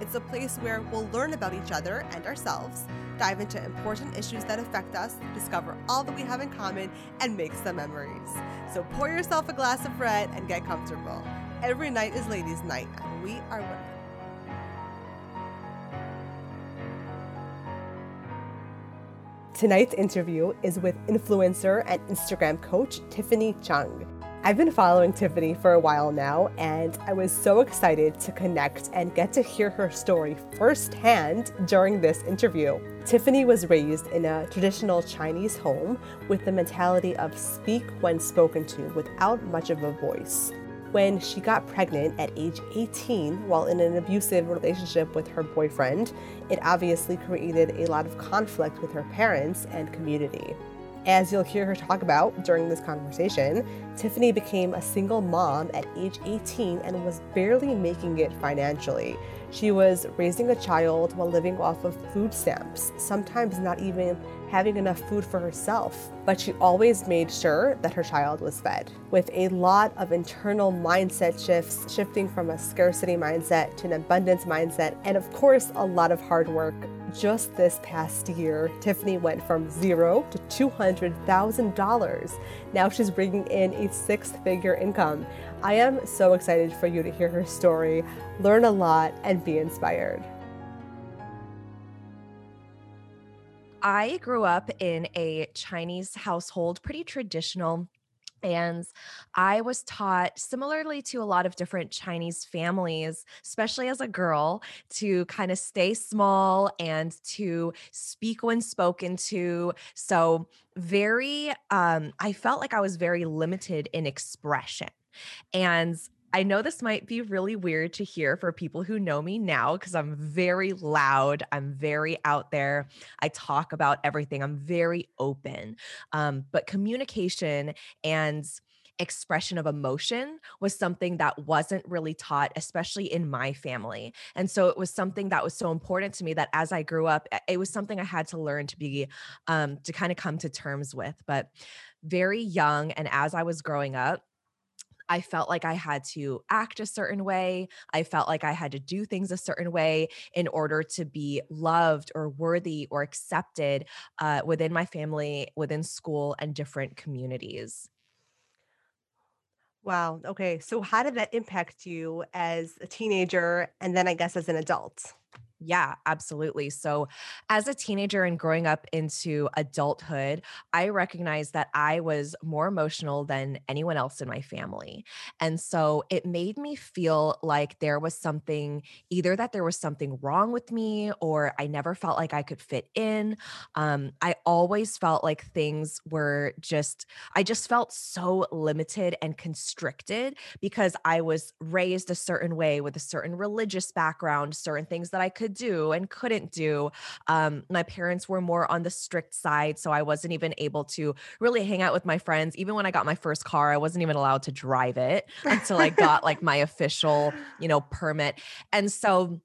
It's a place where we'll learn about each other and ourselves, dive into important issues that affect us, discover all that we have in common, and make some memories. So pour yourself a glass of red and get comfortable. Every night is ladies' night, and we are women. Tonight's interview is with influencer and Instagram coach Tiffany Cheung. I've been following Tiffany for a while now, and I was so excited to connect and get to hear her story firsthand during this interview. Tiffany was raised in a traditional Chinese home with the mentality of speak when spoken to without much of a voice. When she got pregnant at age 18 while in an abusive relationship with her boyfriend, it obviously created a lot of conflict with her parents and community. As you'll hear her talk about during this conversation, Tiffany became a single mom at age 18 and was barely making it financially. She was raising a child while living off of food stamps, sometimes not even having enough food for herself, but she always made sure that her child was fed. With a lot of internal mindset shifts, shifting from a scarcity mindset to an abundance mindset, and of course, a lot of hard work, just this past year, Tiffany went from zero to $200,000. Now she's bringing in a six figure income. I am so excited for you to hear her story, learn a lot, and be inspired. I grew up in a Chinese household, pretty traditional. And I was taught, similarly to a lot of different Chinese families, especially as a girl, to kind of stay small and to speak when spoken to. So, very, um, I felt like I was very limited in expression. And I know this might be really weird to hear for people who know me now because I'm very loud. I'm very out there. I talk about everything. I'm very open. Um, but communication and expression of emotion was something that wasn't really taught, especially in my family. And so it was something that was so important to me that as I grew up, it was something I had to learn to be, um, to kind of come to terms with. But very young, and as I was growing up, I felt like I had to act a certain way. I felt like I had to do things a certain way in order to be loved or worthy or accepted uh, within my family, within school, and different communities. Wow. Okay. So, how did that impact you as a teenager and then I guess as an adult? Yeah, absolutely. So, as a teenager and growing up into adulthood, I recognized that I was more emotional than anyone else in my family. And so it made me feel like there was something either that there was something wrong with me or I never felt like I could fit in. Um, I always felt like things were just, I just felt so limited and constricted because I was raised a certain way with a certain religious background, certain things that I could could do and couldn't do. Um, my parents were more on the strict side, so I wasn't even able to really hang out with my friends. Even when I got my first car, I wasn't even allowed to drive it until I got like my official, you know, permit. And so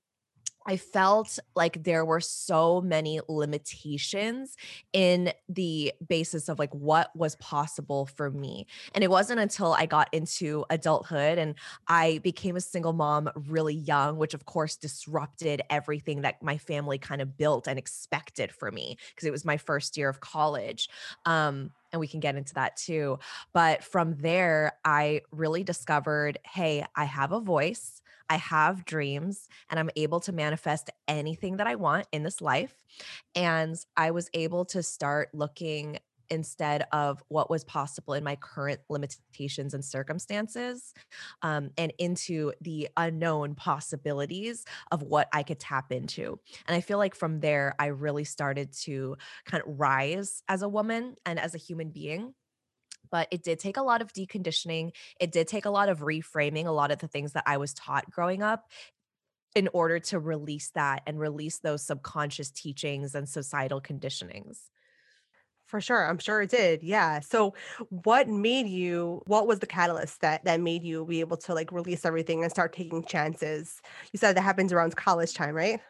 I felt like there were so many limitations in the basis of like what was possible for me. And it wasn't until I got into adulthood and I became a single mom really young, which of course disrupted everything that my family kind of built and expected for me because it was my first year of college. Um, and we can get into that too. But from there, I really discovered hey, I have a voice. I have dreams and I'm able to manifest anything that I want in this life. And I was able to start looking instead of what was possible in my current limitations and circumstances um, and into the unknown possibilities of what I could tap into. And I feel like from there, I really started to kind of rise as a woman and as a human being but it did take a lot of deconditioning. It did take a lot of reframing a lot of the things that I was taught growing up in order to release that and release those subconscious teachings and societal conditionings. For sure. I'm sure it did. Yeah. So what made you what was the catalyst that that made you be able to like release everything and start taking chances? You said that happens around college time, right?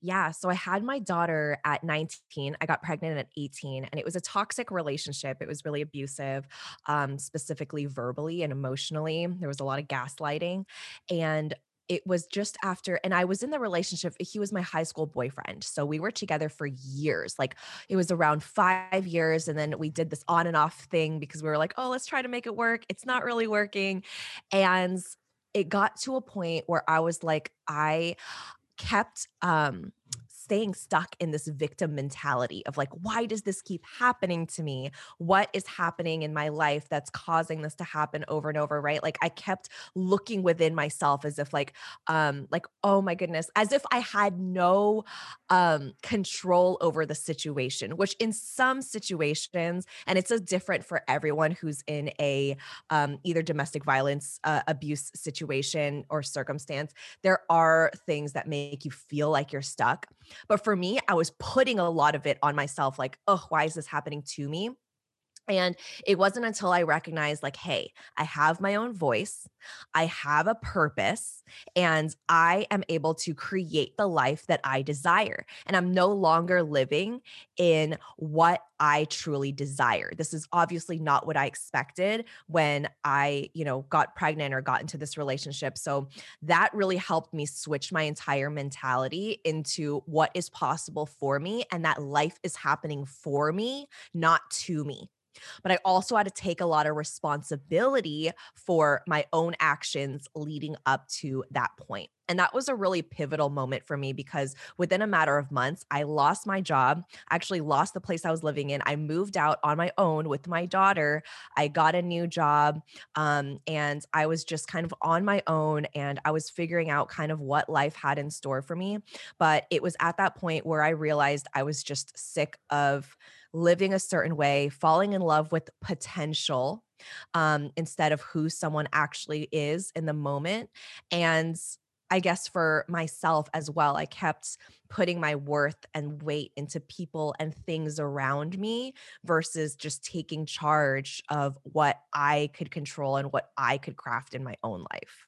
Yeah. So I had my daughter at 19. I got pregnant at 18, and it was a toxic relationship. It was really abusive, um, specifically verbally and emotionally. There was a lot of gaslighting. And it was just after, and I was in the relationship. He was my high school boyfriend. So we were together for years. Like it was around five years. And then we did this on and off thing because we were like, oh, let's try to make it work. It's not really working. And it got to a point where I was like, I kept um staying stuck in this victim mentality of like, why does this keep happening to me? What is happening in my life that's causing this to happen over and over? Right. Like I kept looking within myself as if like, um, like, oh my goodness, as if I had no um control over the situation, which in some situations, and it's a different for everyone who's in a um either domestic violence uh, abuse situation or circumstance, there are things that make you feel like you're stuck. But for me, I was putting a lot of it on myself like, oh, why is this happening to me? And it wasn't until I recognized, like, hey, I have my own voice, I have a purpose, and I am able to create the life that I desire. And I'm no longer living in what I truly desire. This is obviously not what I expected when I, you know, got pregnant or got into this relationship. So that really helped me switch my entire mentality into what is possible for me and that life is happening for me, not to me. But I also had to take a lot of responsibility for my own actions leading up to that point. And that was a really pivotal moment for me because within a matter of months, I lost my job, actually lost the place I was living in. I moved out on my own with my daughter. I got a new job um, and I was just kind of on my own and I was figuring out kind of what life had in store for me. But it was at that point where I realized I was just sick of living a certain way, falling in love with potential um, instead of who someone actually is in the moment. And I guess for myself as well, I kept putting my worth and weight into people and things around me versus just taking charge of what I could control and what I could craft in my own life.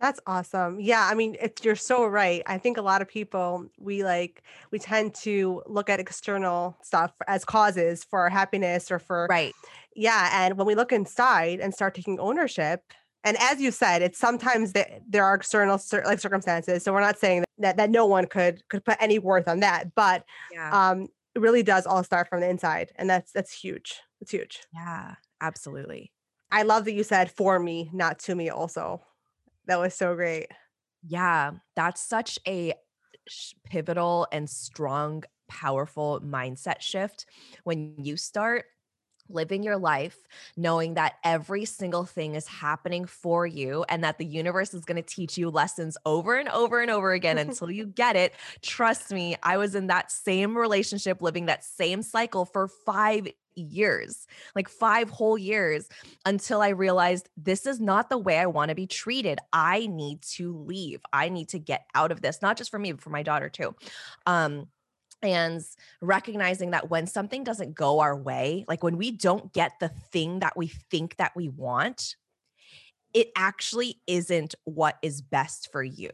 That's awesome. Yeah, I mean, it's you're so right. I think a lot of people we like we tend to look at external stuff as causes for our happiness or for Right. yeah, and when we look inside and start taking ownership, and as you said, it's sometimes that there are external like circumstances. So we're not saying that that no one could could put any worth on that, but Yeah. um it really does all start from the inside, and that's that's huge. It's huge. Yeah. Absolutely. I love that you said for me, not to me also. That was so great. Yeah. That's such a sh- pivotal and strong, powerful mindset shift when you start living your life knowing that every single thing is happening for you and that the universe is going to teach you lessons over and over and over again until you get it. Trust me, I was in that same relationship, living that same cycle for five years, like five whole years until I realized this is not the way I want to be treated. I need to leave. I need to get out of this, not just for me, but for my daughter too. Um, and recognizing that when something doesn't go our way, like when we don't get the thing that we think that we want, it actually isn't what is best for you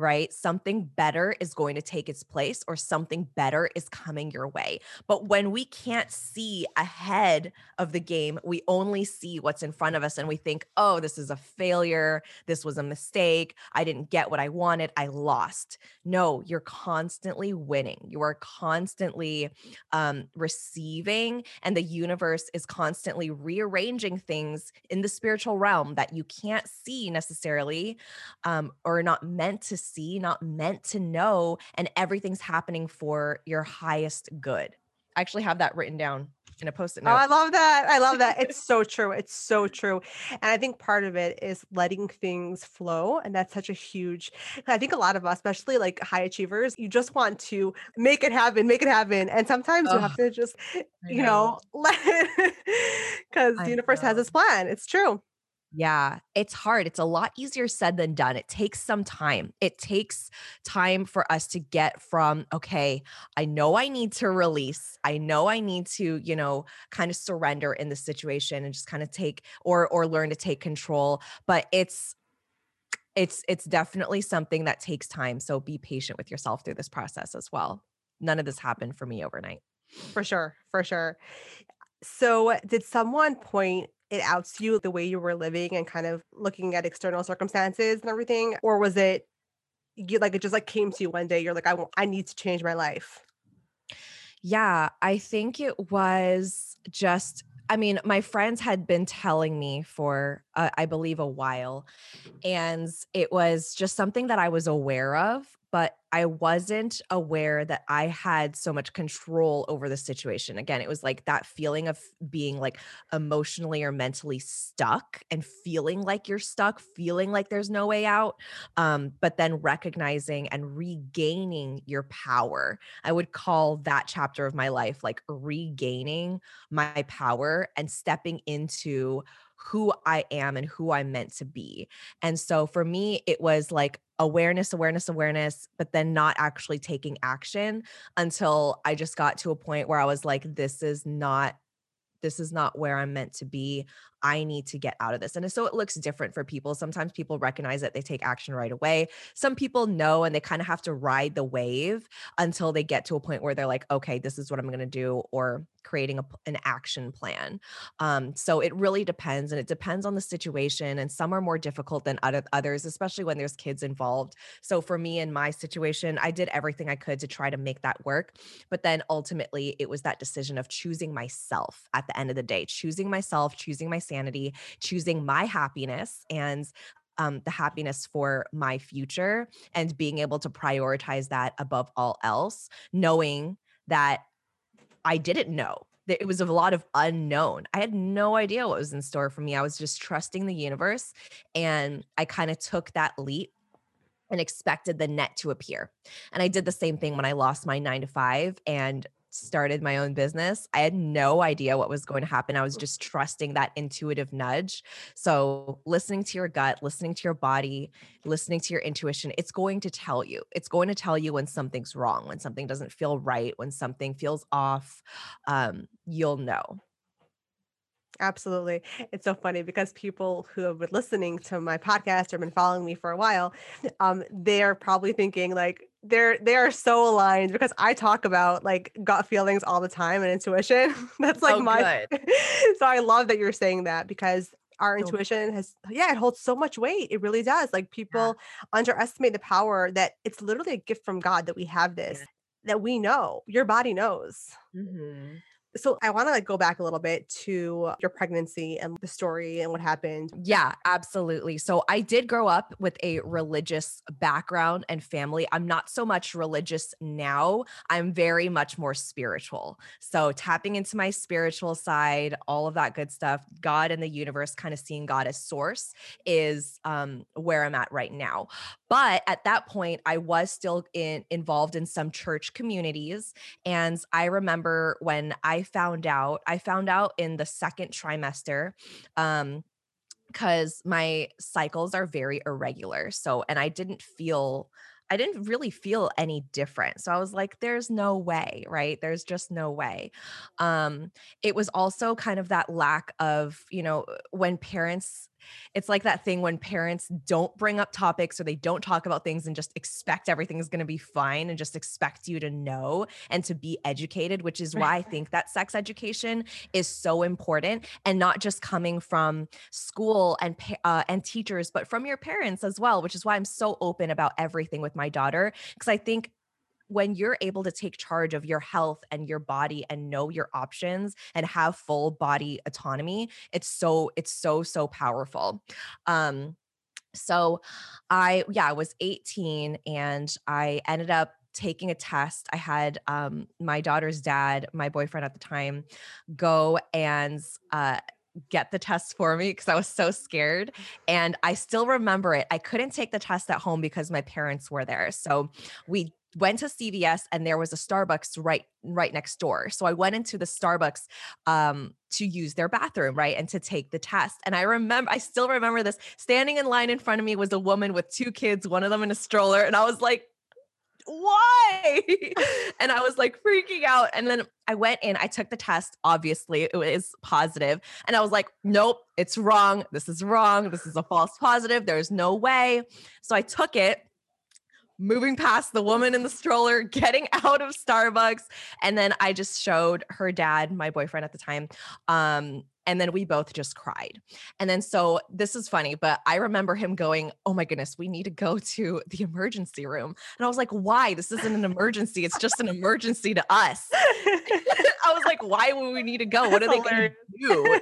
right? Something better is going to take its place or something better is coming your way. But when we can't see ahead of the game, we only see what's in front of us and we think, oh, this is a failure. This was a mistake. I didn't get what I wanted. I lost. No, you're constantly winning. You are constantly um, receiving, and the universe is constantly rearranging things in the spiritual realm that you can't see necessarily um, or not meant to see, not meant to know, and everything's happening for your highest good. I actually have that written down in a post-it note. Oh. I love that. I love that. It's so true. It's so true. And I think part of it is letting things flow. And that's such a huge, I think a lot of us, especially like high achievers, you just want to make it happen, make it happen. And sometimes you Oh, have to just, I you know. know, let it, because the universe has its plan. It's true. Yeah, it's hard. It's a lot easier said than done. It takes some time. It takes time for us to get from, okay, I know I need to release. I know I need to, you know, kind of surrender in the situation and just kind of take or or learn to take control. But it's it's it's definitely something that takes time. So be patient with yourself through this process as well. None of this happened for me overnight. For sure, for sure. So, did someone point it outs you the way you were living and kind of looking at external circumstances and everything? Or was it you like it just like came to you one day, you're like, I I need to change my life? Yeah, I think it was just I mean, my friends had been telling me for, uh, I believe, a while, and it was just something that I was aware of, but I wasn't aware that I had so much control over the situation. Again, it was like that feeling of being like emotionally or mentally stuck and feeling like you're stuck, feeling like there's no way out. Um, but then recognizing and regaining your power. I would call that chapter of my life like regaining my power and stepping into who I am and who I'm meant to be. And so for me, it was like awareness, awareness, awareness, but then not actually taking action until I just got to a point where I was like, this is not this is not where I'm meant to be. I need to get out of this. And so it looks different for people. Sometimes people recognize that they take action right away. Some people know and they kind of have to ride the wave until they get to a point where they're like, okay, this is what I'm going to do, or creating a, an action plan. Um, so it really depends. And it depends on the situation. And some are more difficult than others, especially when there's kids involved. So for me in my situation, I did everything I could to try to make that work. But then ultimately, it was that decision of choosing myself at the end of the day, choosing myself, choosing my sanity, choosing my happiness and um, the happiness for my future and being able to prioritize that above all else, knowing that I didn't know. It was a lot of unknown. I had no idea what was in store for me. I was just trusting the universe. And I kind of took that leap and expected the net to appear. And I did the same thing when I lost my nine to five and started my own business, I had no idea what was going to happen. I was just trusting that intuitive nudge. So, listening to your gut, listening to your body, listening to your intuition, it's going to tell you. It's going to tell you when something's wrong, when something doesn't feel right, when something feels off. Um, you'll know. Absolutely. It's so funny because people who have been listening to my podcast or been following me for a while, um, they're probably thinking like, they're they are so aligned because I talk about like gut feelings all the time and intuition. That's like oh, my so I love that you're saying that because our so intuition has yeah, it holds so much weight. It really does. Like people yeah. underestimate the power that it's literally a gift from God that we have this. Yeah. That we know, your body knows. Mm-hmm. So I want to like go back a little bit to your pregnancy and the story and what happened. Yeah, absolutely. So I did grow up with a religious background and family. I'm not so much religious now. I'm very much more spiritual. So tapping into my spiritual side, all of that good stuff, God and the universe, kind of seeing God as source is um, where I'm at right now. But at that point, I was still in, involved in some church communities. And I remember when I found out, I found out in the second trimester. Um, because my cycles are very irregular. So, and I didn't feel I didn't really feel any different. So I was like, there's no way, right? There's just no way. Um, it was also kind of that lack of, you know, when parents it's like that thing when parents don't bring up topics or they don't talk about things and just expect everything is going to be fine and just expect you to know and to be educated, which is why I think that sex education is so important and not just coming from school and uh, and teachers, but from your parents as well, which is why I'm so open about everything with my daughter because I think when you're able to take charge of your health and your body and know your options and have full body autonomy it's so it's so so powerful um so i yeah i was 18 and i ended up taking a test i had um my daughter's dad my boyfriend at the time go and uh get the test for me because I was so scared. And I still remember it. I couldn't take the test at home because my parents were there. So we went to CVS and there was a Starbucks right right next door. So I went into the Starbucks um, to use their bathroom, right, and to take the test. And I remember, I still remember this. Standing in line in front of me was a woman with two kids, one of them in a stroller, and I was like, why? and I was like freaking out. And then I went in, I took the test. Obviously, it was positive. And I was like, nope, it's wrong. This is wrong. This is a false positive. There's no way. So I took it moving past the woman in the stroller, getting out of Starbucks. And then I just showed her dad, my boyfriend at the time. Um, and then we both just cried. And then so this is funny, but I remember him going, Oh my goodness, we need to go to the emergency room. And I was like, Why? This isn't an emergency. It's just an emergency to us. I was like, Why would we need to go? What are they going to do?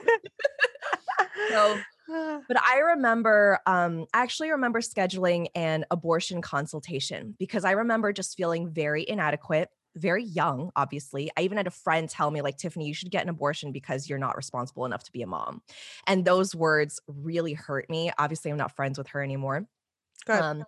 so but I remember, um, I actually remember scheduling an abortion consultation because I remember just feeling very inadequate, very young, obviously. I even had a friend tell me, like, Tiffany, you should get an abortion because you're not responsible enough to be a mom. And those words really hurt me. Obviously, I'm not friends with her anymore. Um,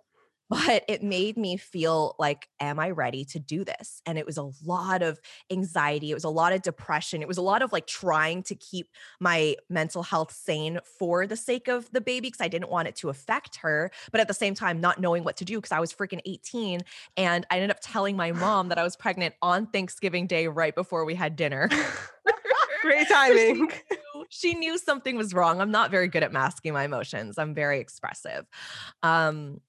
but it made me feel like am i ready to do this? And it was a lot of anxiety it was a lot of depression it was a lot of like trying to keep my mental health sane for the sake of the baby because i didn't want it to affect her but at the same time not knowing what to do because i was freaking 18 and i ended up telling my mom that i was pregnant on thanksgiving day right before we had dinner. Great timing she, knew, she knew something was wrong i'm not very good at masking my emotions i'm very expressive. Um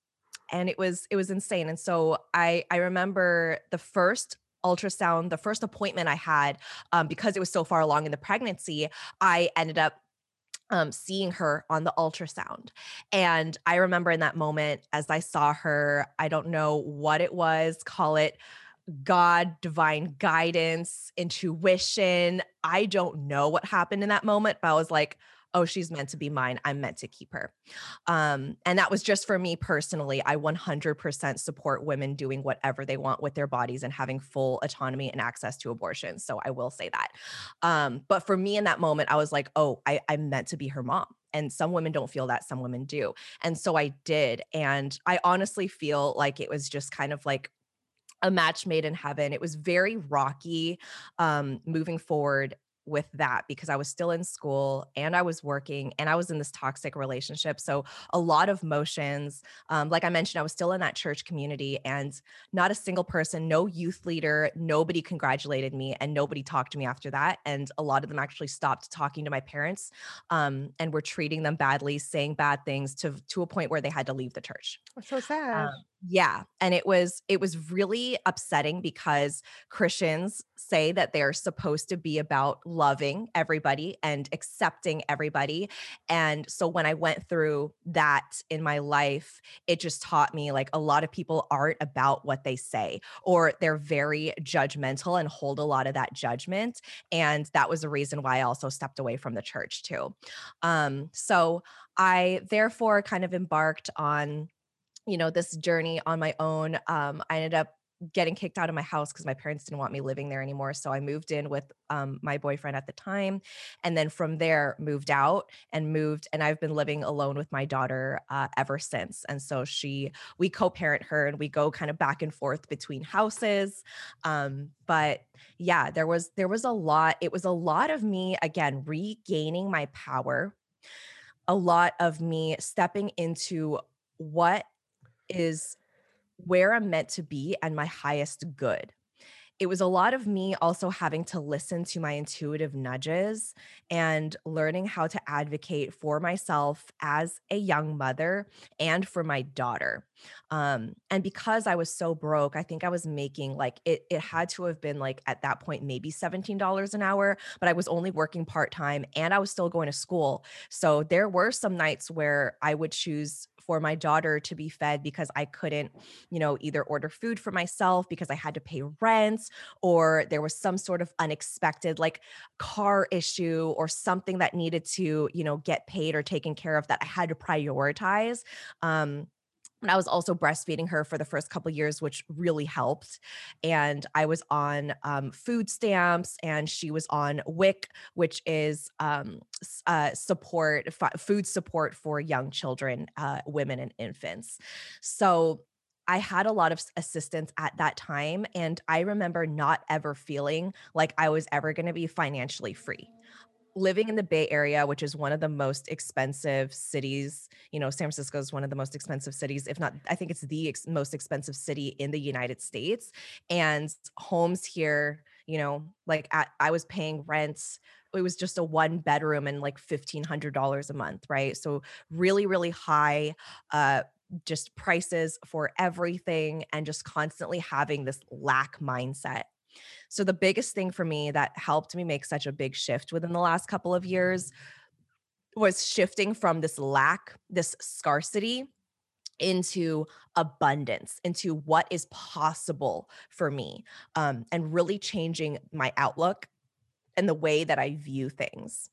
and it was it was insane and so i i remember the first ultrasound the first appointment i had um, because it was so far along in the pregnancy i ended up um, seeing her on the ultrasound. And I remember in that moment, as I saw her, I don't know what it was, call it God, divine guidance, intuition. I don't know what happened in that moment, but I was like, oh, she's meant to be mine. I'm meant to keep her. Um, and that was just for me personally. I 100% support women doing whatever they want with their bodies and having full autonomy and access to abortion. So I will say that. Um, but for me in that moment, I was like, oh, I, I'm meant to be her mom. And some women don't feel that, some women do. And so I did. And I honestly feel like it was just kind of like a match made in heaven. It was very rocky um, moving forward with that because I was still in school and I was working and I was in this toxic relationship. So, a lot of motions. Um, like I mentioned, I was still in that church community and not a single person, no youth leader, nobody congratulated me and nobody talked to me after that. And a lot of them actually stopped talking to my parents um, and were treating them badly, saying bad things to, to a point where they had to leave the church. That's so sad. Um, yeah and it was it was really upsetting because christians say that they're supposed to be about loving everybody and accepting everybody and so when i went through that in my life it just taught me like a lot of people aren't about what they say or they're very judgmental and hold a lot of that judgment and that was the reason why i also stepped away from the church too. Um so i therefore kind of embarked on you know this journey on my own um, i ended up getting kicked out of my house because my parents didn't want me living there anymore so i moved in with um, my boyfriend at the time and then from there moved out and moved and i've been living alone with my daughter uh, ever since and so she we co-parent her and we go kind of back and forth between houses um, but yeah there was there was a lot it was a lot of me again regaining my power a lot of me stepping into what is where I'm meant to be and my highest good it was a lot of me also having to listen to my intuitive nudges and learning how to advocate for myself as a young mother and for my daughter. Um, and because I was so broke, I think I was making like it, it had to have been like at that point, maybe $17 an hour, but I was only working part time and I was still going to school. So there were some nights where I would choose for my daughter to be fed because I couldn't, you know, either order food for myself because I had to pay rent or there was some sort of unexpected like car issue or something that needed to, you know, get paid or taken care of that I had to prioritize. Um, and I was also breastfeeding her for the first couple years, which really helped. And I was on um, food stamps, and she was on WIC, which is um, uh, support, f- food support for young children, uh, women, and infants. So I had a lot of assistance at that time, and I remember not ever feeling like I was ever gonna be financially free. Living in the Bay Area, which is one of the most expensive cities, you know, San Francisco is one of the most expensive cities, if not, I think it's the ex most expensive city in the United States, and homes here, you know, like, at I was paying rent it was just a one-bedroom and, like, $1,500 a month, right? So, really, really high, uh, just prices for everything and just constantly having this lack mindset. So the biggest thing for me that helped me make such a big shift within the last couple of years was shifting from this lack, this scarcity into abundance, into what is possible for me, um, and really changing my outlook and the way that I view things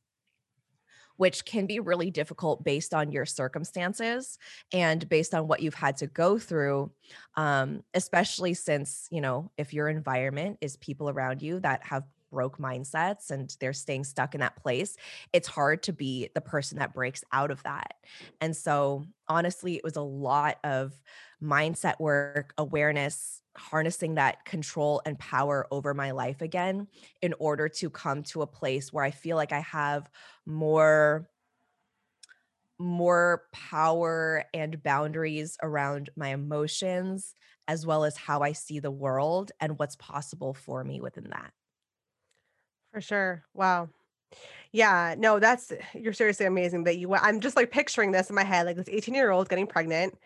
which can be really difficult based on your circumstances and based on what you've had to go through um, especially since you know if your environment is people around you that have broke mindsets and they're staying stuck in that place, it's hard to be the person that breaks out of that. And so, honestly, it was a lot of mindset work, awareness, harnessing that control and power over my life again in order to come to a place where I feel like I have more more power and boundaries around my emotions as well as how I see the world and what's possible for me within that. For sure. Wow. Yeah, no, that's you're seriously amazing that you I'm just like picturing this in my head, like this 18-year-old getting pregnant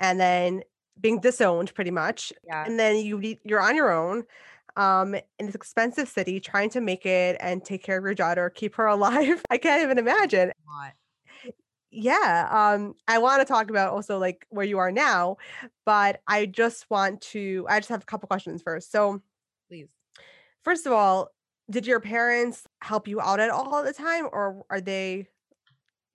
and then being disowned pretty much. Yeah. And then you you're on your own um in this expensive city trying to make it and take care of your daughter, keep her alive. I can't even imagine. Yeah, um I want to talk about also like where you are now, but I just want to I just have a couple questions first. So, Please. first of all, did your parents help you out at all at the time or are they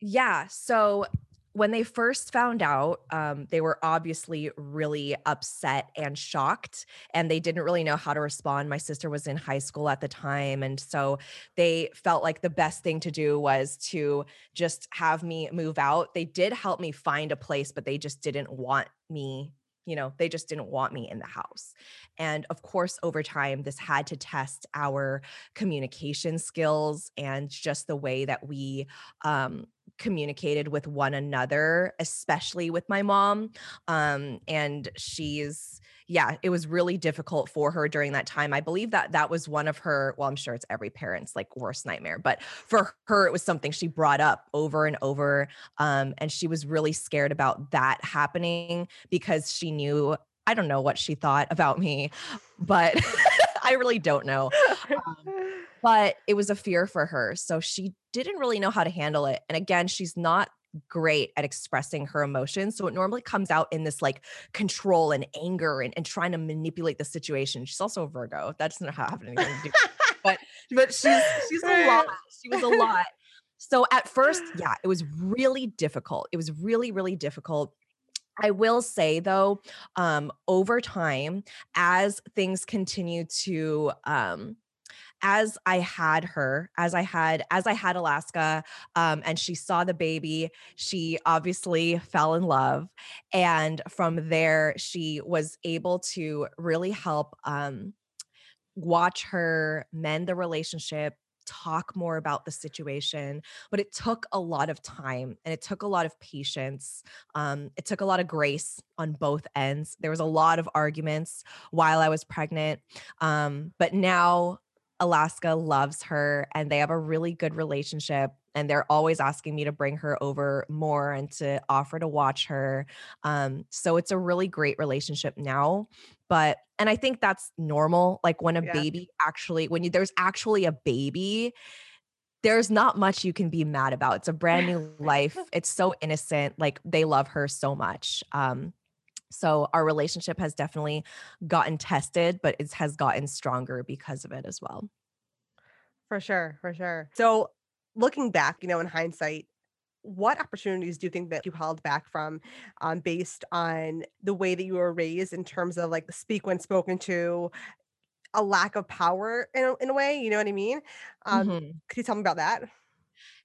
Yeah. So when they first found out, um, they were obviously really upset and shocked, and they didn't really know how to respond. My sister was in high school at the time. And so they felt like the best thing to do was to just have me move out. They did help me find a place, but they just didn't want me you know, they just didn't want me in the house. And of course, over time, this had to test our communication skills and just the way that we um, communicated with one another, especially with my mom. Um, and she's, yeah, it was really difficult for her during that time. I believe that that was one of her, well, I'm sure it's every parent's like worst nightmare, but for her, it was something she brought up over and over. Um, and she was really scared about that happening because she knew, I don't know what she thought about me, but I really don't know. Um, but it was a fear for her. So she didn't really know how to handle it. And again, she's not great at expressing her emotions. So it normally comes out in this like control and anger and, and trying to manipulate the situation. She's also a Virgo. That doesn't have anything to do. but but she's she's a lot. She was a lot. So at first, yeah, it was really difficult. It was really, really difficult. I will say though, um, over time, as things continue to um as I had her, as I had as I had Alaska, um, and she saw the baby, she obviously fell in love, and from there she was able to really help um, watch her mend the relationship talk more about the situation but it took a lot of time and it took a lot of patience um, it took a lot of grace on both ends. There was a lot of arguments while i was pregnant um, but now Alaska loves her and they have a really good relationship. And they're always asking me to bring her over more and to offer to watch her. Um, so it's a really great relationship now. But, and I think that's normal. Like when a Yeah. baby actually, when you, there's actually a baby, there's not much you can be mad about. It's a brand new life. It's so innocent. Like they love her so much. Um, so our relationship has definitely gotten tested, but it has gotten stronger because of it as well. For sure, for sure. So, looking back, you know, in hindsight, what opportunities do you think that you held back from, um, based on the way that you were raised in terms of like speak when spoken to, a lack of power in a, in a way, you know what I mean? Um, Mhm. could you tell me about that?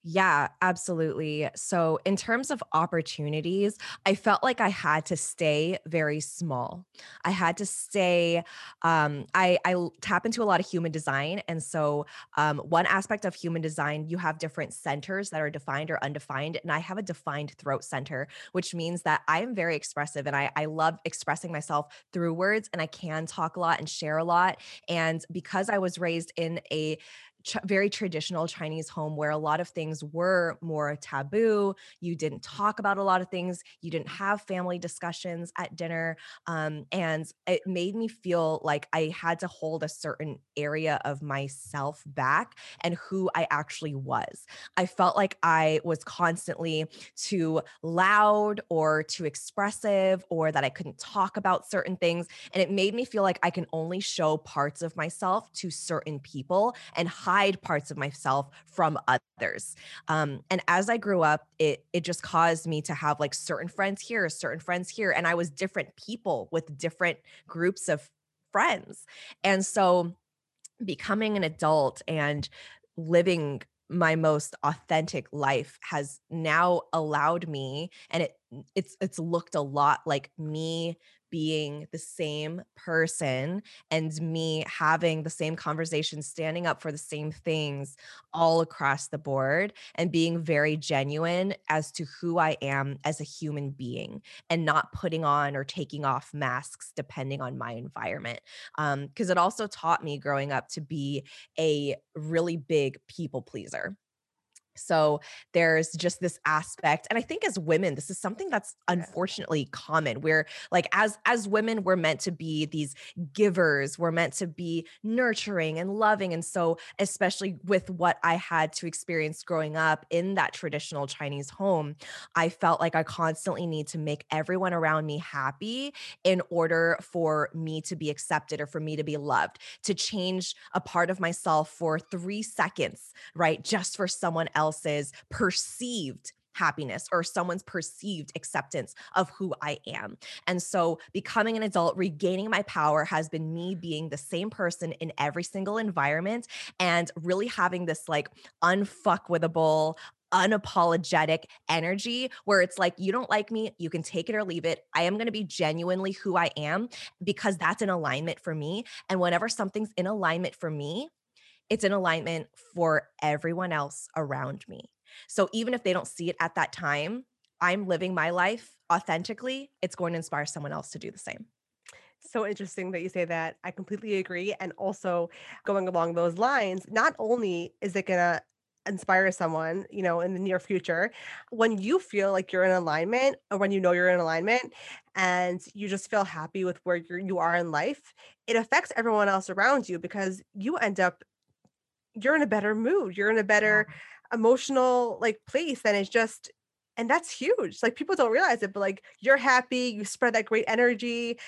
Yeah, absolutely. So, in terms of opportunities, I felt like I had to stay very small. I had to stay. Um, I I tap into a lot of human design, and so um, one aspect of human design, you have different centers that are defined or undefined, and I have a defined throat center, which means that I am very expressive, and I I love expressing myself through words, and I can talk a lot and share a lot. And because I was raised in a ch- very traditional Chinese home where a lot of things were more taboo. You didn't talk about a lot of things. You didn't have family discussions at dinner. Um, and it made me feel like I had to hold a certain area of myself back and who I actually was. I felt like I was constantly too loud or too expressive or that I couldn't talk about certain things. And it made me feel like I can only show parts of myself to certain people and hide parts of myself from others. Um, and as I grew up, it it just caused me to have like certain friends here, certain friends here, and I was different people with different groups of friends. And so becoming an adult and living my most authentic life has now allowed me and it it's it's looked a lot like me being the same person and me having the same conversation standing up for the same things all across the board and being very genuine as to who I am as a human being and not putting on or taking off masks depending on my environment um because it also taught me growing up to be a really big people pleaser so there's just this aspect and I think as women this is something that's unfortunately common. We're like as as women we're meant to be these givers, we're meant to be nurturing and loving and so especially with what I had to experience growing up in that traditional Chinese home, I felt like I constantly need to make everyone around me happy in order for me to be accepted or for me to be loved. To change a part of myself for 3 seconds right? Just for someone else's perceived happiness or someone's perceived acceptance of who I am. And so becoming an adult, regaining my power has been me being the same person in every single environment and really having this like unfuckwithable, unapologetic energy where it's like you don't like me you can take it or leave it i am going to be genuinely who i am because that's in alignment for me and whenever something's in alignment for me it's in alignment for everyone else around me. So even if they don't see it at that time, I'm living my life authentically. It's going to inspire someone else to do the same. So interesting that you say that. I completely agree. And also, going along those lines, not only is it going to inspire someone, you know, in the near future, when you feel like you're in alignment or when you know you're in alignment and you just feel happy with where you're, you are in life, it affects everyone else around you because you end up you're in a better mood. You're in a better emotional like place and it's just and that's huge. Like people don't realize it, but like you're happy, you spread that great energy.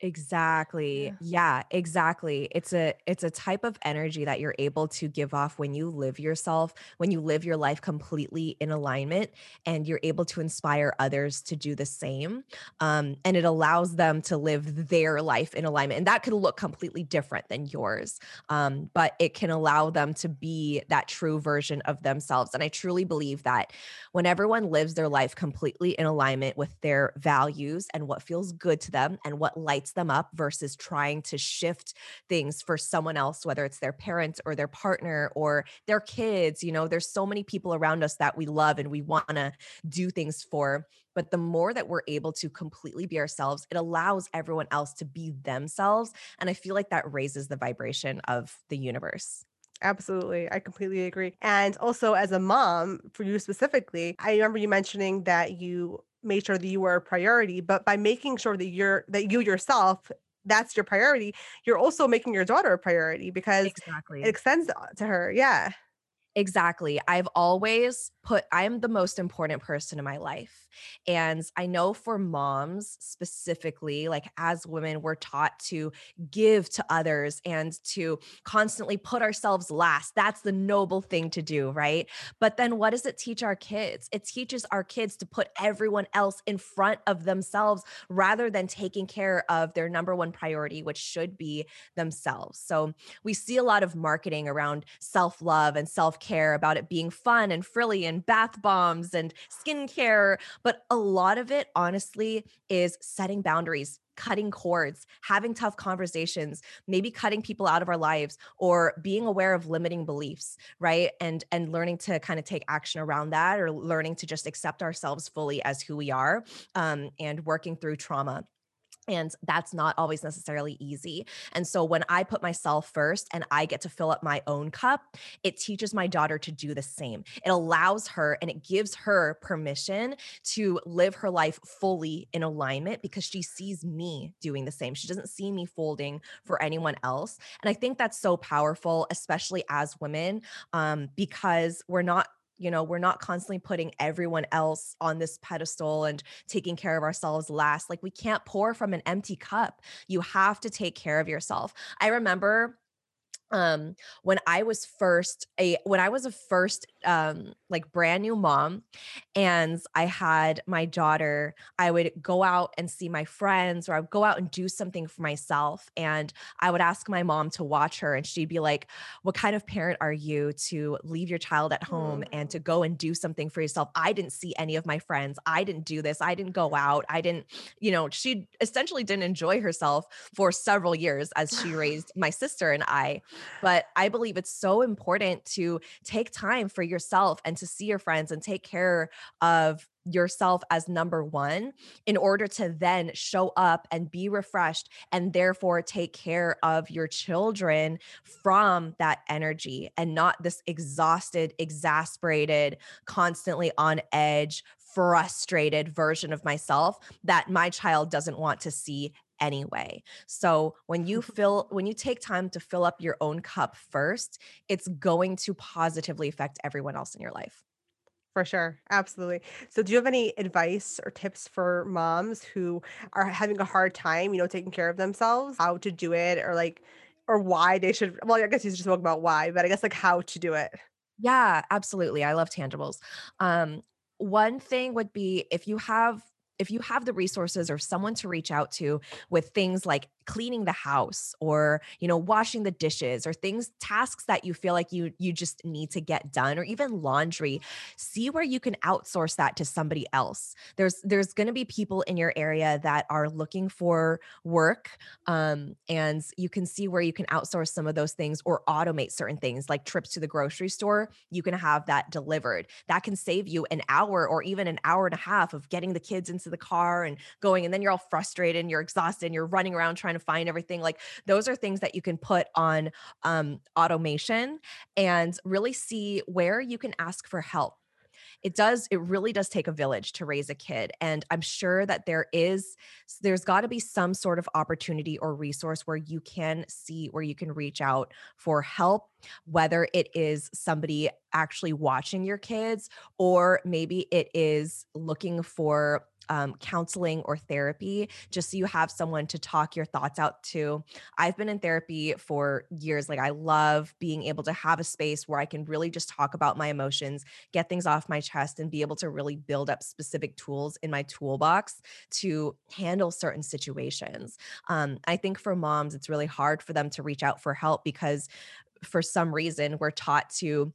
Exactly. Yeah. Yeah, exactly. It's a it's a type of energy that you're able to give off when you live yourself, when you live your life completely in alignment and you're able to inspire others to do the same. Um, and it allows them to live their life in alignment. And that could look completely different than yours. Um, but it can allow them to be that true version of themselves. And I truly believe that when everyone lives their life completely in alignment with their values and what feels good to them and what lights them up versus trying to shift things for someone else, whether it's their parents or their partner or their kids. You know, there's so many people around us that we love and we want to do things for. But the more that we're able to completely be ourselves, it allows everyone else to be themselves. And I feel like that raises the vibration of the universe. Absolutely. I completely agree. And also as a mom, for you specifically, I remember you mentioning that you made sure that you were a priority, but by making sure that you're that you yourself that's your priority, you're also making your daughter a priority because it extends to her. Yeah. Exactly. I've always put I'm the most important person in my life. And I know for moms specifically, like as women, we're taught to give to others and to constantly put ourselves last. That's the noble thing to do, right? But then what does it teach our kids? It teaches our kids to put everyone else in front of themselves rather than taking care of their number one priority, which should be themselves. So we see a lot of marketing around self love and self care, about it being fun and frilly and bath bombs and skincare. But a lot of it, honestly, is setting boundaries, cutting cords, having tough conversations, maybe cutting people out of our lives or being aware of limiting beliefs, right? And and learning to kind of take action around that or learning to just accept ourselves fully as who we are um, and working through trauma and that's not always necessarily easy. And so when I put myself first and I get to fill up my own cup, it teaches my daughter to do the same. It allows her and it gives her permission to live her life fully in alignment because she sees me doing the same. She doesn't see me folding for anyone else. And I think that's so powerful, especially as women, um, because we're not you know we're not constantly putting everyone else on this pedestal and taking care of ourselves last like we can't pour from an empty cup. You have to take care of yourself. I remember um when i was first a when i was a first um like brand new mom and i had my daughter i would go out and see my friends or i would go out and do something for myself and i would ask my mom to watch her and she'd be like what kind of parent are you to leave your child at home mm. and to go and do something for yourself i didn't see any of my friends i didn't do this i didn't go out i didn't you know she essentially didn't enjoy herself for several years as she raised my sister and i but I believe it's so important to take time for yourself and to see your friends and take care of yourself as number one in order to then show up and be refreshed and therefore take care of your children from that energy and not this exhausted, exasperated, constantly on edge, frustrated version of myself that my child doesn't want to see anyway. So when you fill when you take time to fill up your own cup first, it's going to positively affect everyone else in your life. For sure. Absolutely. So do you have any advice or tips for moms who are having a hard time, you know, taking care of themselves, how to do it or like or why they should well, I guess you just spoke about why, but I guess like how to do it. Yeah, absolutely. I love tangibles. Um one thing would be if you have if you have the resources or someone to reach out to with things like cleaning the house or you know washing the dishes or things tasks that you feel like you you just need to get done or even laundry see where you can outsource that to somebody else. There's there's going to be people in your area that are looking for work um, and you can see where you can outsource some of those things or automate certain things like trips to the grocery store you can have that delivered. That can save you an hour or even an hour and a half of getting the kids into the car and going and then you're all frustrated and you're exhausted and you're running around trying find everything like those are things that you can put on um, automation and really see where you can ask for help. It does it really does take a village to raise a kid and i'm sure that there is there's got to be some sort of opportunity or resource where you can see where you can reach out for help whether it is somebody actually watching your kids or maybe it is looking for um, counseling or therapy, just so you have someone to talk your thoughts out to. I've been in therapy for years. Like, I love being able to have a space where I can really just talk about my emotions, get things off my chest, and be able to really build up specific tools in my toolbox to handle certain situations. Um, I think for moms, it's really hard for them to reach out for help because for some reason we're taught to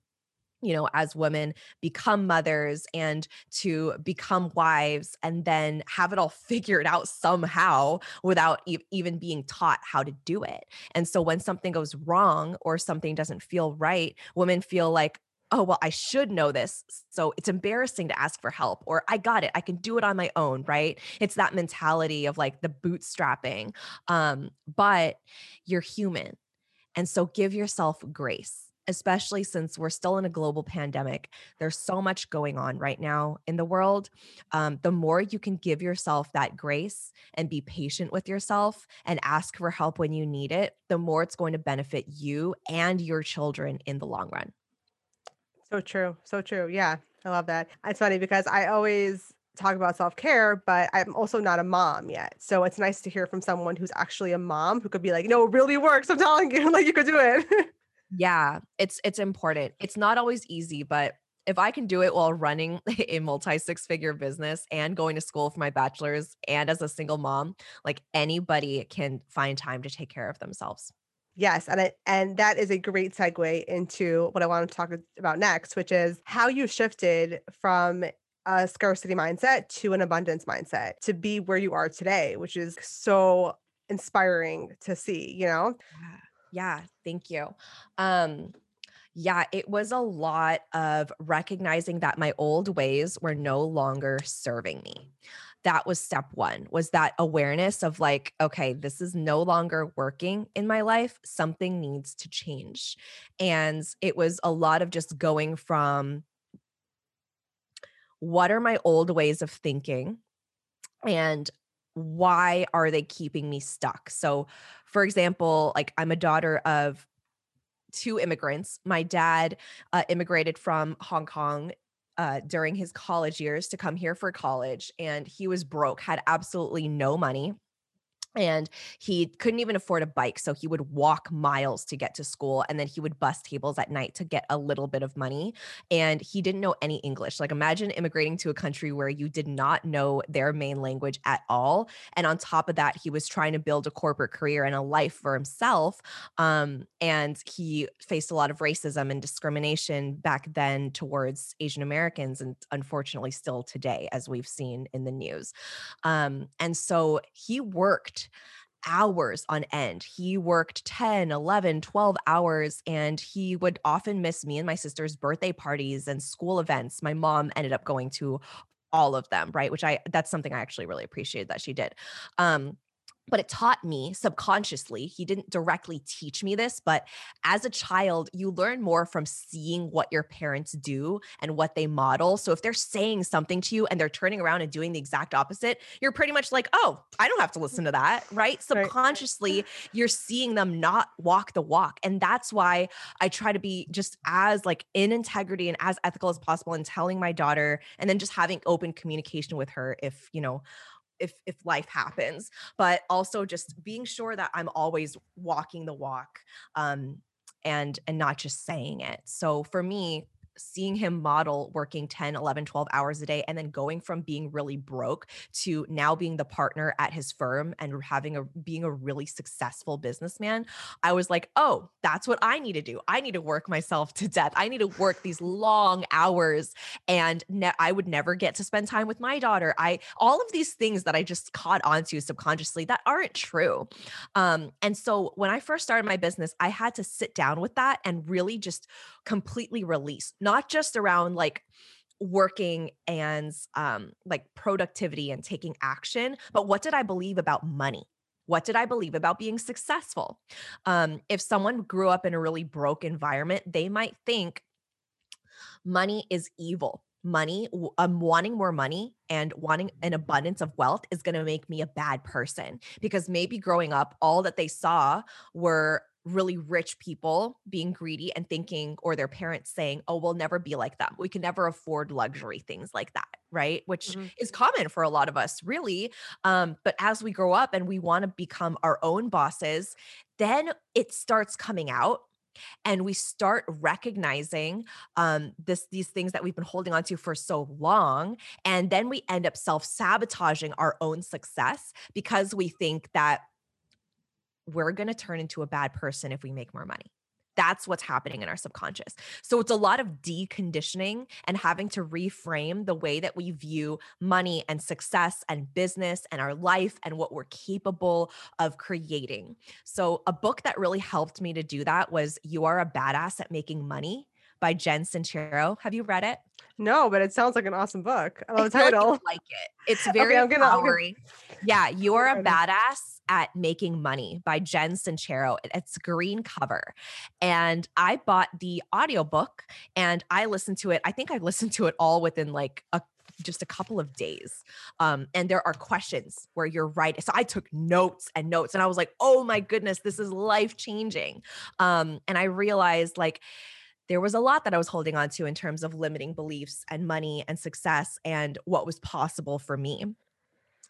you know, as women become mothers and to become wives and then have it all figured out somehow without e- even being taught how to do it. And so when something goes wrong or something doesn't feel right, women feel like, oh, well, I should know this. So it's embarrassing to ask for help, or I got it. I can do it on my own, right? It's that mentality of like the bootstrapping. Um, but you're human. And so give yourself grace especially since we're still in a global pandemic. There's so much going on right now in the world. Um, the more you can give yourself that grace and be patient with yourself and ask for help when you need it, the more it's going to benefit you and your children in the long run. So true. So true. Yeah. I love that. It's funny because I always talk about self-care but i'm also not a mom yet so it's nice to hear from someone who's actually a mom who could be like no it really works i'm telling you like you could do it Yeah, it's it's important. It's not always easy, but if I can do it while running a multi six figure business and going to school for my bachelor's and as a single mom, like anybody can find time to take care of themselves. Yes, and it, and that is a great segue into what I want to talk about next, which is how you shifted from a scarcity mindset to an abundance mindset to be where you are today, which is so inspiring to see, you know? Yeah, thank you. Um yeah, it was a lot of recognizing that my old ways were no longer serving me. That was step one was that awareness of like okay this is no longer working in my life. Something needs to change. And it was a lot of just going from what are my old ways of thinking? And why are they keeping me stuck? So for example like i'm a daughter of two immigrants. My dad uh, immigrated from Hong Kong uh, during his college years to come here for college, and he was broke, had absolutely no money and he couldn't even afford a bike so he would walk miles to get to school and then he would bus tables at night to get a little bit of money and he didn't know any english. Like imagine immigrating to a country where you did not know their main language at all and on top of that he was trying to build a corporate career and a life for himself um, and he faced a lot of racism and discrimination back then towards asian americans and unfortunately still today as we've seen in the news. Um, and so he worked hours on end. He worked 10, 11, 12 hours, and he would often miss me and my sister's birthday parties and school events. My mom ended up going to all of them, right? Which I, that's something I actually really appreciated that she did. Um, but it taught me subconsciously. He didn't directly teach me this, but as a child, you learn more from seeing what your parents do and what they model. So if they're saying something to you and they're turning around and doing the exact opposite, you're pretty much like, oh, I don't have to listen to that, right? Subconsciously, right. you're seeing them not walk the walk. And that's why I try to be just as like in integrity and as ethical as possible in telling my daughter and then just having open communication with her if, you know, if if life happens but also just being sure that i'm always walking the walk um and and not just saying it. So for me seeing him model working 10, 11, 12 hours a day and then going from being really broke to now being the partner at his firm and having a being a really successful businessman, I was like, "Oh, that's what I need to do. I need to work myself to death. I need to work these long hours and ne- I would never get to spend time with my daughter. I all of these things that I just caught onto subconsciously that aren't true. Um and so when I first started my business, I had to sit down with that and really just completely release, not just around like working and um, like productivity and taking action, but what did I believe about money? What did I believe about being successful? Um, if someone grew up in a really broke environment, they might think money is evil. Money, um, wanting more money and wanting an abundance of wealth is going to make me a bad person because maybe growing up, all that they saw were really rich people being greedy and thinking, or their parents saying, oh, we'll never be like them. We can never afford luxury things like that. Right. Which mm-hmm. is common for a lot of us, really. Um, but as we grow up and we want to become our own bosses, then it starts coming out and we start recognizing um, this these things that we've been holding on to for so long and then we end up self-sabotaging our own success because we think that we're going to turn into a bad person if we make more money. That's what's happening in our subconscious. So it's a lot of deconditioning and having to reframe the way that we view money and success and business and our life and what we're capable of creating. So, a book that really helped me to do that was You Are a Badass at Making Money by Jen Sincero. Have you read it? No, but it sounds like an awesome book. I love the title. Like, like, it. It's very okay, gonna, empowering. Gonna... Yeah, you are a badass at Making Money by Jen Sincero. It's green cover. And I bought the audiobook and I listened to it. I think I listened to it all within like a just a couple of days. Um, and there are questions where you're right. So I took notes and notes and I was like, oh my goodness, this is life changing. Um, and I realized like there was a lot that I was holding on to in terms of limiting beliefs and money and success and what was possible for me.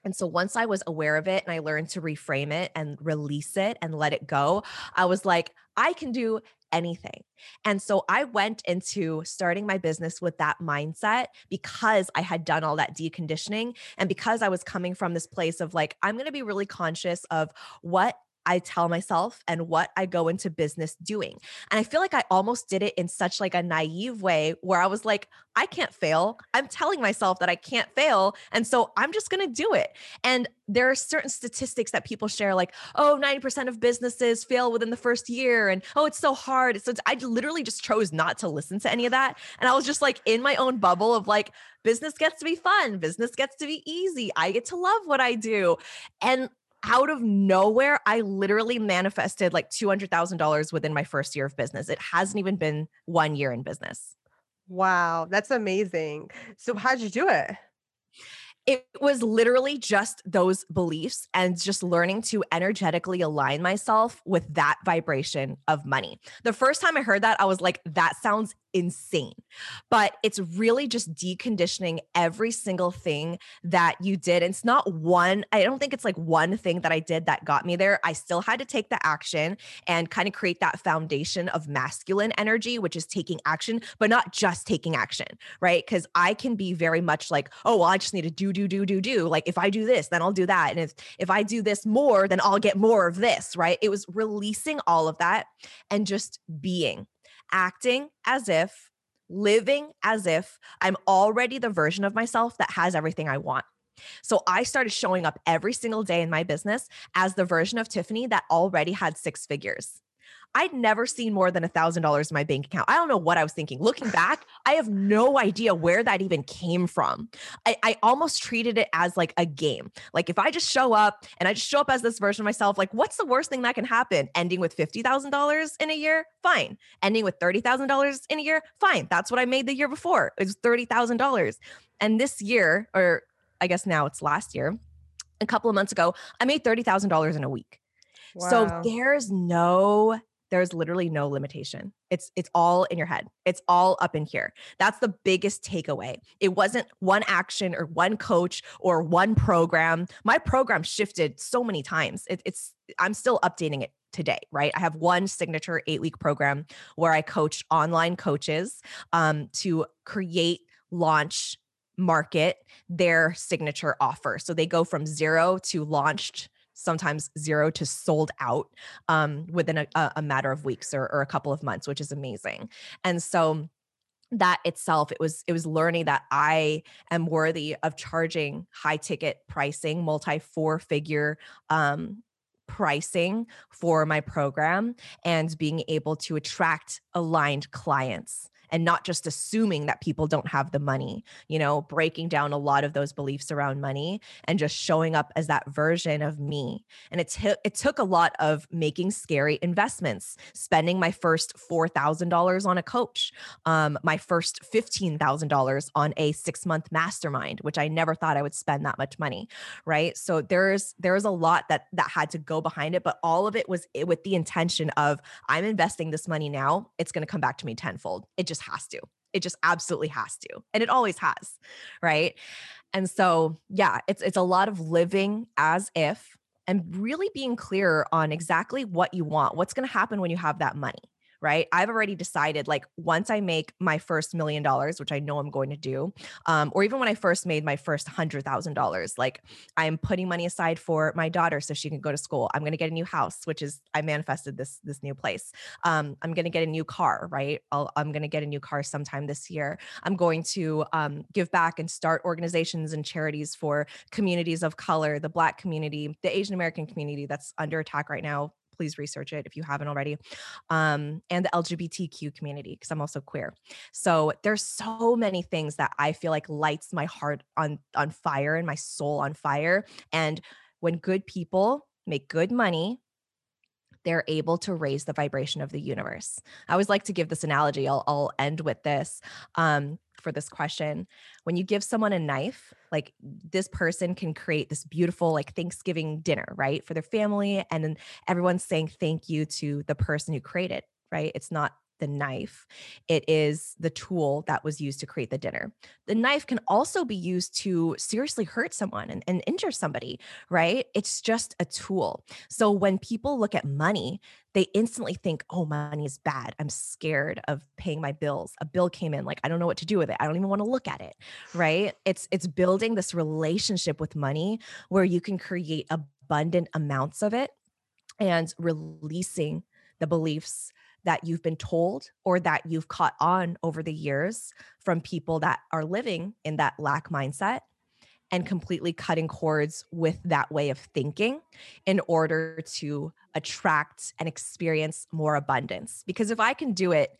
And so once I was aware of it and I learned to reframe it and release it and let it go, I was like, I can do anything. And so I went into starting my business with that mindset because I had done all that deconditioning and because I was coming from this place of like, I'm going to be really conscious of what I tell myself and what I go into business doing. And I feel like I almost did it in such like a naive way where I was like, I can't fail. I'm telling myself that I can't fail. And so I'm just going to do it. And there are certain statistics that people share like, oh, 90% of businesses fail within the first year. And oh, it's so hard. So I literally just chose not to listen to any of that. And I was just like in my own bubble of like, business gets to be fun. Business gets to be easy. I get to love what I do. And out of nowhere, I literally manifested like $200,000 within my first year of business. It hasn't even been one year in business. Wow, that's amazing. So, how'd you do it? It was literally just those beliefs and just learning to energetically align myself with that vibration of money. The first time I heard that, I was like, that sounds insane. But it's really just deconditioning every single thing that you did. it's not one, I don't think it's like one thing that I did that got me there. I still had to take the action and kind of create that foundation of masculine energy, which is taking action, but not just taking action, right? Because I can be very much like, oh, well, I just need to do, do, do, do, do. Like if I do this, then I'll do that. And if if I do this more, then I'll get more of this, right? It was releasing all of that and just being acting as if, living as if I'm already the version of myself that has everything I want. So I started showing up every single day in my business as the version of Tiffany that already had six figures. I'd never seen more than a thousand dollars in my bank account. I don't know what I was thinking. Looking back, I have no idea where that even came from. I, I almost treated it as like a game. Like if I just show up and I just show up as this version of myself, like what's the worst thing that can happen? Ending with fifty thousand dollars in a year, fine. Ending with thirty thousand dollars in a year, fine. That's what I made the year before. It was thirty thousand dollars. And this year, or I guess now it's last year, a couple of months ago, I made thirty thousand dollars in a week. Wow. So there's no there's literally no limitation. It's it's all in your head. It's all up in here. That's the biggest takeaway. It wasn't one action or one coach or one program. My program shifted so many times. It, it's i'm still updating it today right? I have one signature eight week program where i coach online coaches um, to create launch market their signature offer. So they go from zero to launched sometimes zero to sold out um, within a, a, matter of weeks or, or a couple of months, which is amazing. And so that itself it was it was learning that i am worthy of charging high ticket pricing multi four figure um pricing for my program and being able to attract aligned clients and not just assuming that people don't have the money, you know, breaking down a lot of those beliefs around money and just showing up as that version of me. And it, t- it took a lot of making scary investments, spending my first $4,000 on a coach, um, my first $15,000 on a six month mastermind, which I never thought I would spend that much money. Right. So there's, there's a lot that, that had to go behind it, but all of it was with the intention of I'm investing this money now. It's going to come back to me tenfold. It just just has to. It just absolutely has to. And it always has. Right. And so, yeah, it's it's a lot of living as if and really being clear on exactly what you want. What's going to happen when you have that money? Right? I've already decided like once I make my first million dollars, which I know I'm going to do, um, or even when I first made my first hundred thousand dollars, like I'm putting money aside for my daughter so she can go to school. I'm going to get a new house, which is I manifested this this new place. Um, I'm going to get a new car, right? i am going to get a new car sometime this year. I'm going to um, give back and start organizations and charities for communities of color, the Black community, the Asian American community that's under attack right now please research it if you haven't already. Um, and the LGBTQ community, because I'm also queer. So there's so many things that I feel like lights my heart on on fire and my soul on fire. And when good people make good money, they're able to raise the vibration of the universe. I always like to give this analogy. I'll, I'll end with this. Um, for this question. When you give someone a knife, like this person can create this beautiful like Thanksgiving dinner, right? For their family and then everyone's saying thank you to the person who created, right? It's not the knife. It is the tool that was used to create the dinner. The knife can also be used to seriously hurt someone and, and injure somebody, right? It's just a tool. So when people look at money, they instantly think, oh, money is bad. I'm scared of paying my bills. A bill came in, like I don't know what to do with it. I don't even want to look at it. Right. It's it's building this relationship with money where you can create abundant amounts of it and releasing the beliefs that you've been told or that you've caught on over the years from people that are living in that lack mindset and completely cutting cords with that way of thinking in order to attract and experience more abundance. Because if I can do it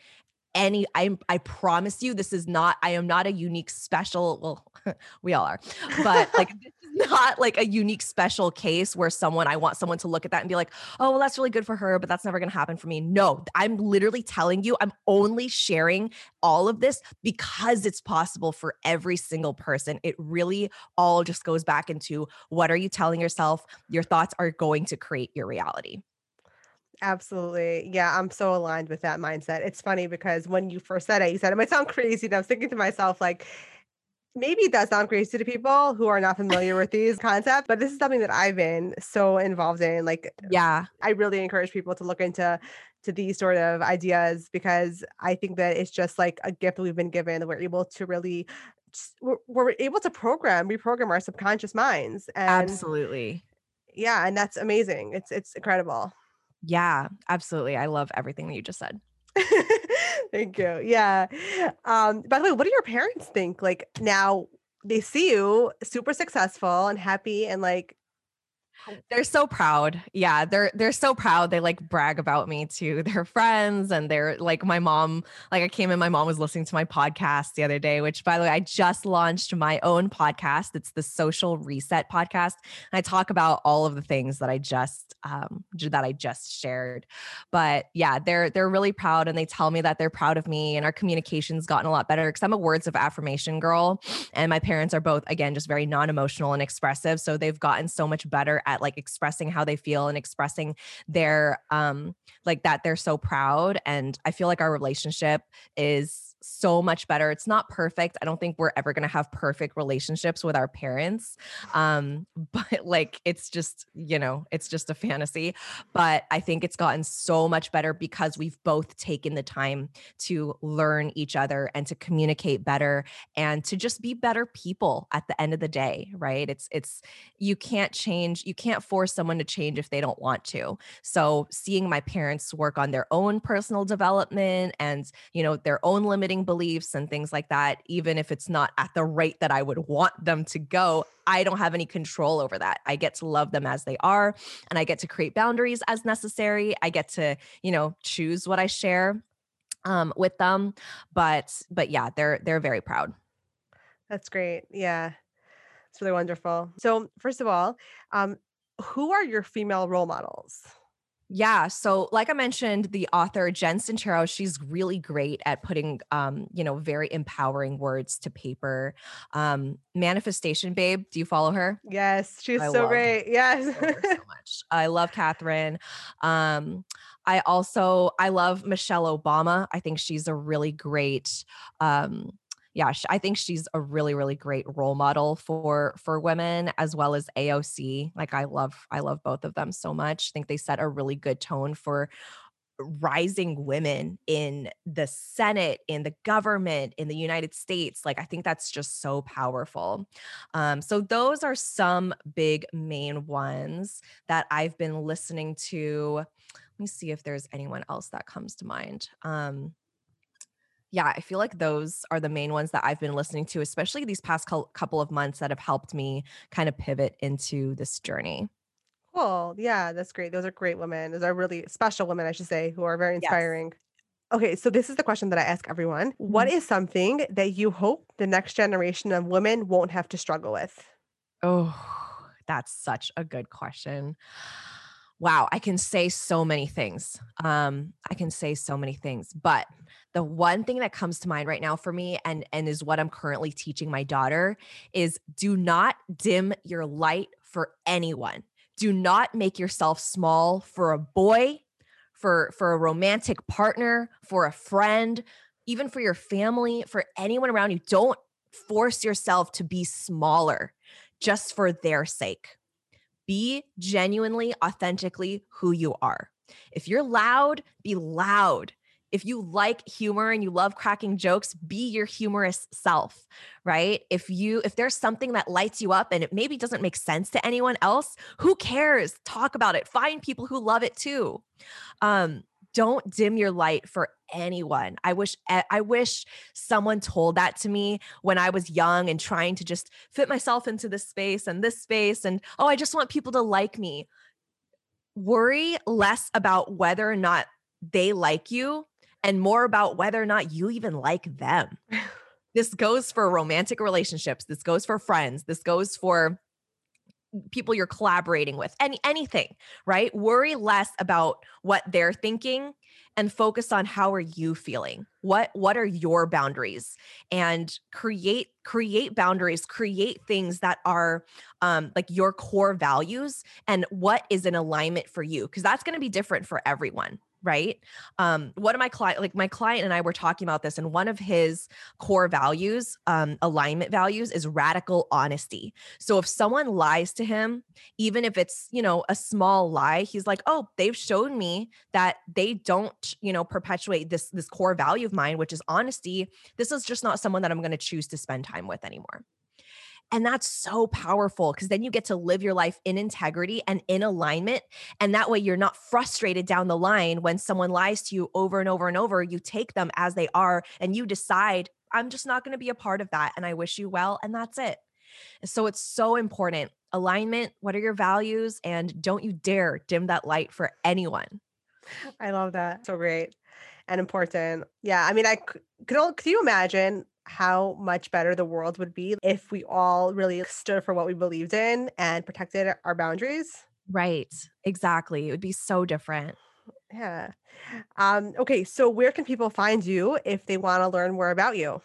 any I I promise you this is not I am not a unique special well we all are but like this not like a unique special case where someone I want someone to look at that and be like oh well that's really good for her but that's never going to happen for me no I'm literally telling you I'm only sharing all of this because it's possible for every single person it really all just goes back into what are you telling yourself your thoughts are going to create your reality Absolutely. Yeah, I'm so aligned with that mindset. It's funny because when you first said it, you said it might sound crazy. And I was thinking to myself, like, maybe it does sound crazy to people who are not familiar with these concepts, but this is something that I've been so involved in. Like, yeah, I really encourage people to look into to these sort of ideas because I think that it's just like a gift that we've been given. We're able to really we're, we're able to program, reprogram our subconscious minds. And absolutely. Yeah, and that's amazing. It's it's incredible. Yeah, absolutely. I love everything that you just said. Thank you. Yeah. Um, by the way, what do your parents think? Like now they see you super successful and happy and like they're so proud. Yeah, they're they're so proud. They like brag about me to their friends and they're like my mom, like I came in my mom was listening to my podcast the other day, which by the way, I just launched my own podcast. It's the Social Reset podcast. And I talk about all of the things that I just um that I just shared. But yeah, they're they're really proud and they tell me that they're proud of me and our communication's gotten a lot better cuz I'm a words of affirmation girl and my parents are both again just very non-emotional and expressive, so they've gotten so much better at like expressing how they feel and expressing their um like that they're so proud and i feel like our relationship is so much better. It's not perfect. I don't think we're ever going to have perfect relationships with our parents. Um, but like it's just, you know, it's just a fantasy. But I think it's gotten so much better because we've both taken the time to learn each other and to communicate better and to just be better people at the end of the day, right? It's it's you can't change, you can't force someone to change if they don't want to. So seeing my parents work on their own personal development and, you know, their own limited limiting beliefs and things like that, even if it's not at the rate that I would want them to go, I don't have any control over that. I get to love them as they are and I get to create boundaries as necessary. I get to, you know, choose what I share um with them. But but yeah, they're they're very proud. That's great. Yeah. It's really wonderful. So, first of all, um who are your female role models? Yeah. So, like I mentioned, the author Jen Sincero, she's really great at putting, um, you know, very empowering words to paper. Um, Manifestation Babe, do you follow her? Yes, she's I so great. Yes, so, so much. I love Kathrin. Um, I also I love Michelle Obama. I think she's a really great um, yeah, I think she's a really really great role model for for women as well as AOC. Like I love I love both of them so much. I think they set a really good tone for rising women in the Senate, in the government, in the United States. Like, I think that's just so powerful. Um, so, those are some big main ones that I've been listening to. Let me see if there's anyone else that comes to mind. Um, yeah, I feel like those are the main ones that I've been listening to, especially these past couple of months that have helped me kind of pivot into this journey. Cool. Yeah, that's great. Those are great women. Those are really special women, I should say, who are very inspiring. Yes. Okay, so this is the question that I ask everyone. Mm-hmm. What is something that you hope the next generation of women won't have to struggle with? Oh, that's such a good question wow, I can say so many things. Um, I can say so many things, but the one thing that comes to mind right now for me and and is what I'm currently teaching my daughter is do not dim your light for anyone. Do not make yourself small for a boy, for for a romantic partner, for a friend, even for your family, for anyone around you. Don't force yourself to be smaller just for their sake be genuinely, authentically who you are. If you're loud, be loud. if you like humor and you love cracking jokes, be your humorous self, right? If you if there's something that lights you up and it maybe doesn't make sense to anyone else, who cares? Talk about it. Find people who love it too. Um don't dim your light for anyone. I wish eh, I wish someone told that to me when I was young and trying to just fit myself into this space and this space and oh, I just want people to like me. Worry less about whether or not they like you and more about whether or not you even like them. this goes for romantic relationships, this goes for friends, this goes for people you're collaborating with any anything right? Worry less about what they're thinking and focus on how are you feeling? What what are your boundaries? And create create boundaries create things that are um like your core values and what is in alignment for you because that's going to be different for everyone right? Um one of my client like my client and i were talking about this and one of his core values um alignment values is radical honesty. So if someone lies to him even if it's you know a small lie he's like oh they've shown me that they don't you know perpetuate this this core value of mine which is honesty. This is just not someone that i'm going to choose to spend time with anymore and that's so powerful because then you get to live your life in integrity and in alignment. And that way you're not frustrated down the line when someone lies to you over and over and over. You take them as they are and you decide, I'm just not going to be a part of that. And I wish you well. And that's it. So it's so important. Alignment, what are your values? And don't you dare dim that light for anyone. I love that. So great and important. Yeah. I mean, I could, could you imagine how much better the world would be if we all really stood for what we believed in and protected our boundaries. Right. Exactly. It would be so different. Yeah. Um, okay. So, where can people find you if they want to learn more about you?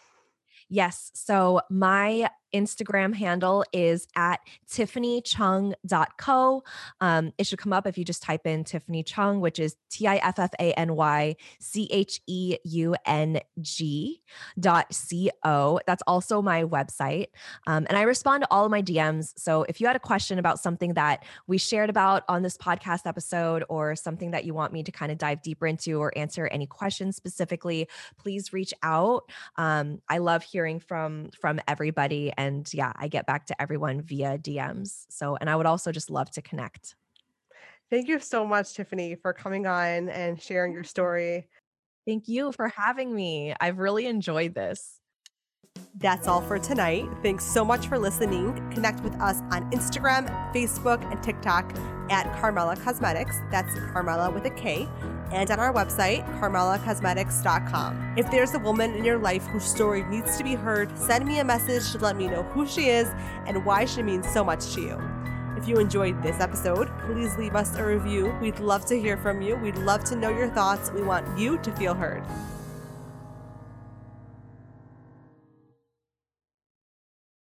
Yes. So, my Instagram handle is at tiffanycheung.co. Um, it should come up if you just type in Tiffany Cheung, which is T I F F A N Y C H E U N G dot C O. That's also my website. Um, and I respond to all of my DMs. So if you had a question about something that we shared about on this podcast episode or something that you want me to kind of dive deeper into or answer any questions specifically, please reach out. Um, I love hearing from from everybody and yeah, I get back to everyone via DMs. So, and I would also just love to connect. Thank you so much, Tiffany, for coming on and sharing your story. Thank you for having me. I've really enjoyed this. That's all for tonight. Thanks so much for listening. Connect with us on Instagram, Facebook, and TikTok at Karmela Cosmetics. That's Karmela with a K. And on our website, karmelacosmetics.com. If there's a woman in your life whose story needs to be heard, send me a message to let me know who she is and why she means so much to you. If you enjoyed this episode, please leave us a review. We'd love to hear from you. We'd love to know your thoughts. We want you to feel heard.